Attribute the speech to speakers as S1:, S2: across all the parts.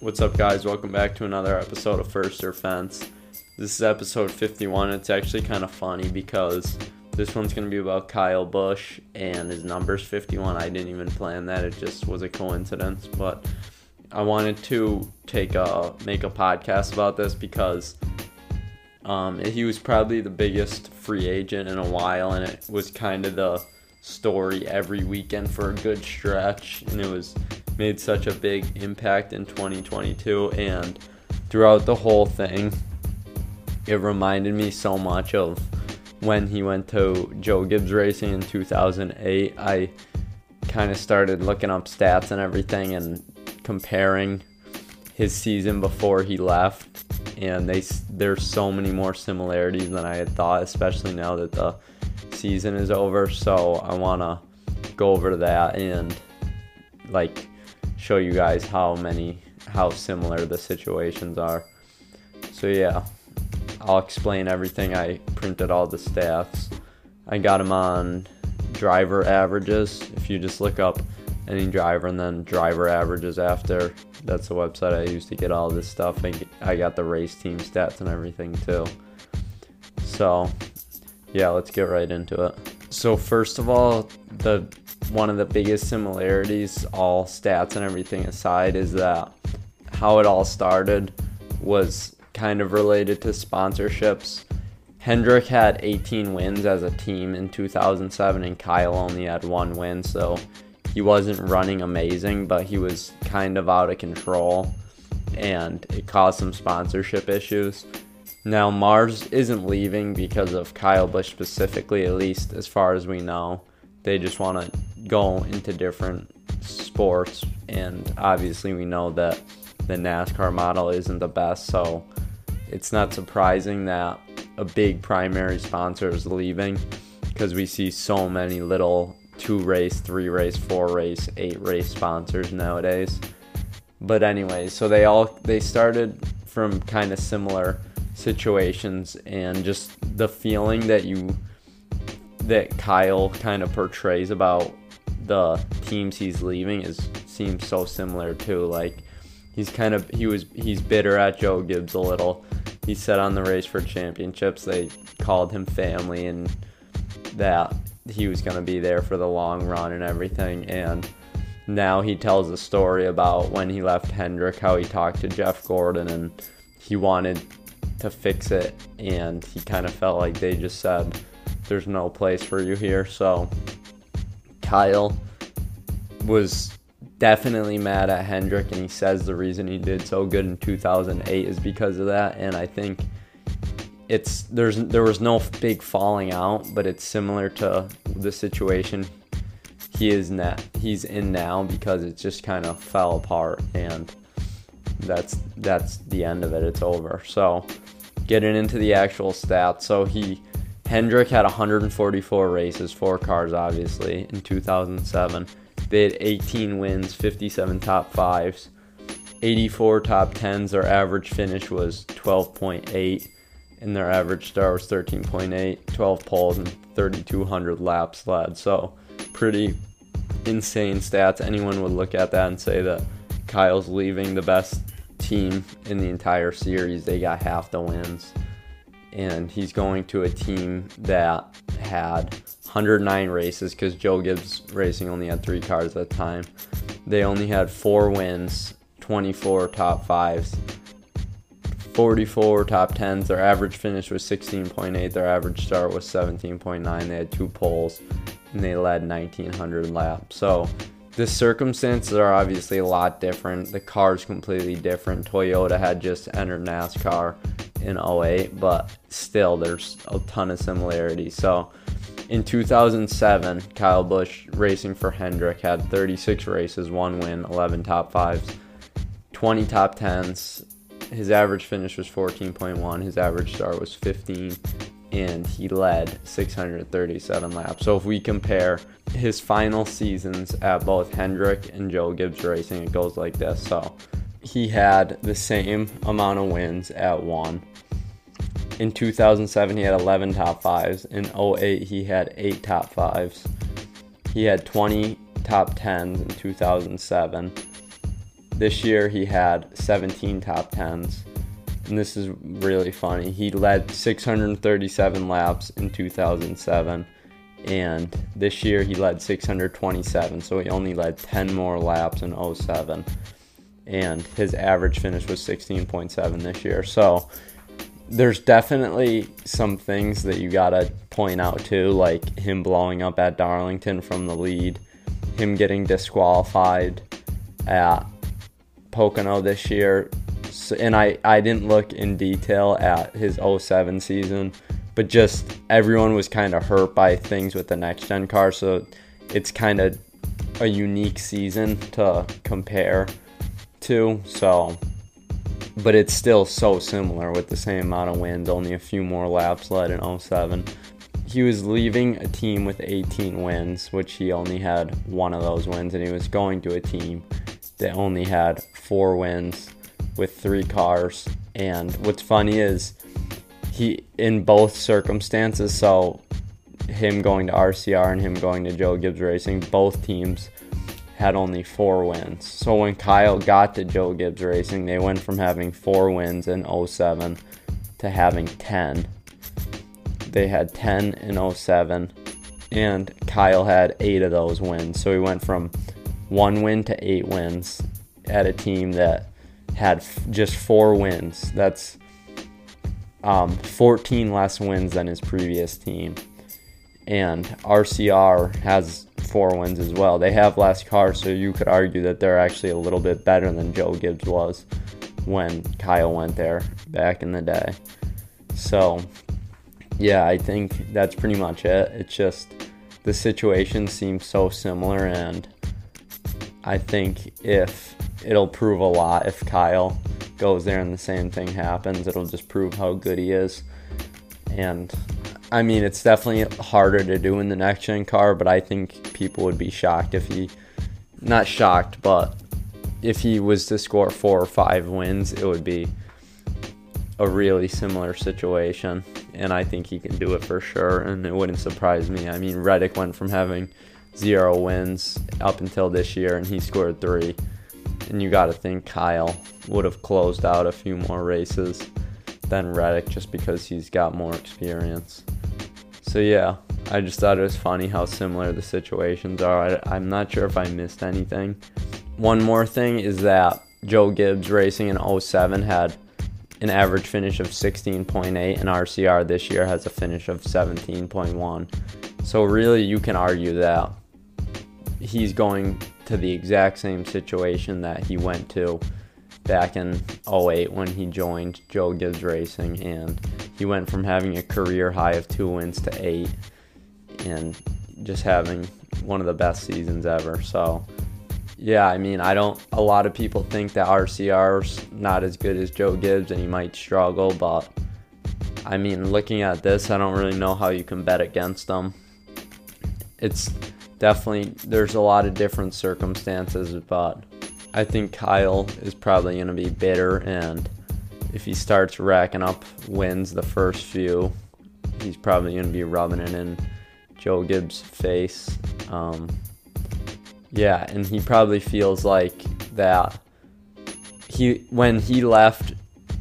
S1: What's up, guys? Welcome back to another episode of First or Fence. This is episode 51. It's actually kind of funny because this one's going to be about Kyle Busch and his numbers 51. I didn't even plan that, it just was a coincidence. But I wanted to take a make a podcast about this because um, he was probably the biggest free agent in a while, and it was kind of the story every weekend for a good stretch, and it was made such a big impact in 2022 and throughout the whole thing it reminded me so much of when he went to Joe Gibbs Racing in 2008 I kind of started looking up stats and everything and comparing his season before he left and they there's so many more similarities than I had thought especially now that the season is over so I want to go over that and like show you guys how many how similar the situations are. So yeah, I'll explain everything. I printed all the stats. I got them on driver averages. If you just look up any driver and then driver averages after, that's the website I use to get all this stuff. And I got the race team stats and everything too. So yeah, let's get right into it. So first of all, the one of the biggest similarities, all stats and everything aside, is that how it all started was kind of related to sponsorships. Hendrick had 18 wins as a team in 2007, and Kyle only had one win, so he wasn't running amazing, but he was kind of out of control, and it caused some sponsorship issues. Now, Mars isn't leaving because of Kyle Busch specifically, at least as far as we know they just want to go into different sports. And obviously, we know that the NASCAR model isn't the best. So it's not surprising that a big primary sponsor is leaving because we see so many little two race, three race, four race, eight race sponsors nowadays. But anyway, so they all they started from kind of similar situations and just the feeling that you that Kyle kind of portrays about the teams he's leaving is seems so similar too. Like he's kind of he was he's bitter at Joe Gibbs a little. He said on the race for championships they called him family and that he was going to be there for the long run and everything and now he tells a story about when he left Hendrick how he talked to Jeff Gordon and he wanted to fix it and he kind of felt like they just said there's no place for you here. So Kyle was definitely mad at Hendrick, and he says the reason he did so good in 2008 is because of that. And I think it's there's there was no big falling out, but it's similar to the situation he is now he's in now because it just kind of fell apart and that's that's the end of it it's over so getting into the actual stats so he Hendrick had 144 races, four cars obviously, in 2007. They had 18 wins, 57 top fives, 84 top tens. Their average finish was 12.8, and their average star was 13.8, 12 poles, and 3,200 laps led. So, pretty insane stats. Anyone would look at that and say that Kyle's leaving the best team in the entire series. They got half the wins and he's going to a team that had 109 races because Joe Gibbs Racing only had three cars at the time. They only had four wins, 24 top fives, 44 top tens. Their average finish was 16.8. Their average start was 17.9. They had two poles and they led 1900 laps. So the circumstances are obviously a lot different. The car's completely different. Toyota had just entered NASCAR in 08, but still there's a ton of similarities. So in 2007, Kyle Busch racing for Hendrick had 36 races, one win, 11 top fives, 20 top tens. His average finish was 14.1. His average start was 15, and he led 637 laps. So if we compare his final seasons at both Hendrick and Joe Gibbs Racing, it goes like this. So he had the same amount of wins at one. In 2007, he had 11 top fives. In 08, he had 8 top fives. He had 20 top 10s in 2007. this year he had 17 top 10s. And this is really funny. He led 637 laps in 2007 and this year he led 627 so he only led 10 more laps in 07 and his average finish was 16.7 this year so there's definitely some things that you gotta point out too, like him blowing up at Darlington from the lead, him getting disqualified at Pocono this year. So, and I, I didn't look in detail at his 07 season, but just everyone was kind of hurt by things with the next gen car. So it's kind of a unique season to compare to. So but it's still so similar with the same amount of wins, only a few more laps led in 07. He was leaving a team with 18 wins, which he only had one of those wins, and he was going to a team that only had four wins with three cars. And what's funny is he, in both circumstances, so him going to RCR and him going to Joe Gibbs Racing, both teams had only four wins. So when Kyle got to Joe Gibbs Racing, they went from having four wins in 07 to having 10. They had 10 in 07, and Kyle had eight of those wins. So he went from one win to eight wins at a team that had f- just four wins. That's um, 14 less wins than his previous team. And RCR has four wins as well. They have less cars, so you could argue that they're actually a little bit better than Joe Gibbs was when Kyle went there back in the day. So, yeah, I think that's pretty much it. It's just the situation seems so similar, and I think if it'll prove a lot if Kyle goes there and the same thing happens, it'll just prove how good he is. And I mean, it's definitely harder to do in the next gen car, but I think people would be shocked if he, not shocked, but if he was to score four or five wins, it would be a really similar situation. And I think he can do it for sure, and it wouldn't surprise me. I mean, Reddick went from having zero wins up until this year, and he scored three. And you got to think Kyle would have closed out a few more races than Reddick just because he's got more experience. So yeah, I just thought it was funny how similar the situations are. I, I'm not sure if I missed anything. One more thing is that Joe Gibbs racing in 07 had an average finish of 16.8 and RCR this year has a finish of 17.1. So really you can argue that he's going to the exact same situation that he went to back in 08 when he joined Joe Gibbs Racing and he went from having a career high of two wins to eight and just having one of the best seasons ever. So, yeah, I mean, I don't, a lot of people think that RCR's not as good as Joe Gibbs and he might struggle, but I mean, looking at this, I don't really know how you can bet against them. It's definitely, there's a lot of different circumstances, but I think Kyle is probably going to be bitter and if he starts racking up wins the first few, he's probably going to be rubbing it in Joe Gibbs' face. Um, yeah, and he probably feels like that. He when he left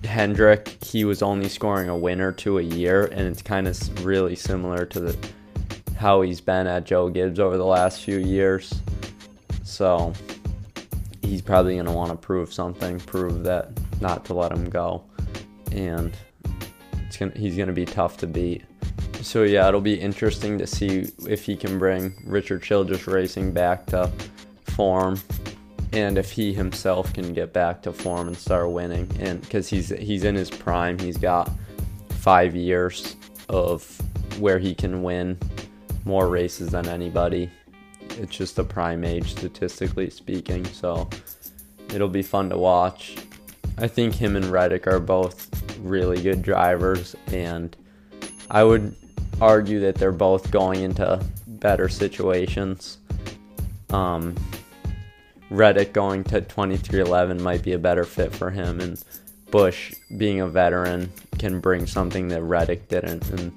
S1: Hendrick, he was only scoring a win or two a year, and it's kind of really similar to the how he's been at Joe Gibbs over the last few years. So he's probably going to want to prove something, prove that not to let him go, and gonna, he's going to be tough to beat. So yeah, it'll be interesting to see if he can bring Richard Childress Racing back to form, and if he himself can get back to form and start winning. And because he's he's in his prime, he's got five years of where he can win more races than anybody. It's just a prime age statistically speaking, so it'll be fun to watch. I think him and Reddick are both really good drivers, and I would argue that they're both going into better situations. Um, Reddick going to 2311 might be a better fit for him, and Busch being a veteran, can bring something that Reddick didn't and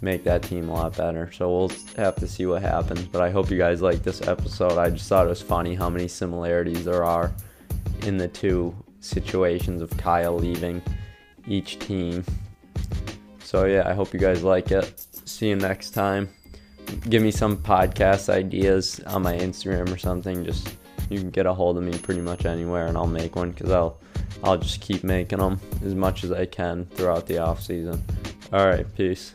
S1: make that team a lot better. So we'll have to see what happens. But I hope you guys like this episode. I just thought it was funny how many similarities there are in the two situations of Kyle leaving each team. So yeah, I hope you guys like it. See you next time. Give me some podcast ideas on my Instagram or something. Just you can get a hold of me pretty much anywhere, and I'll make one because I'll I'll just keep making them as much as I can throughout the off season. All right, peace.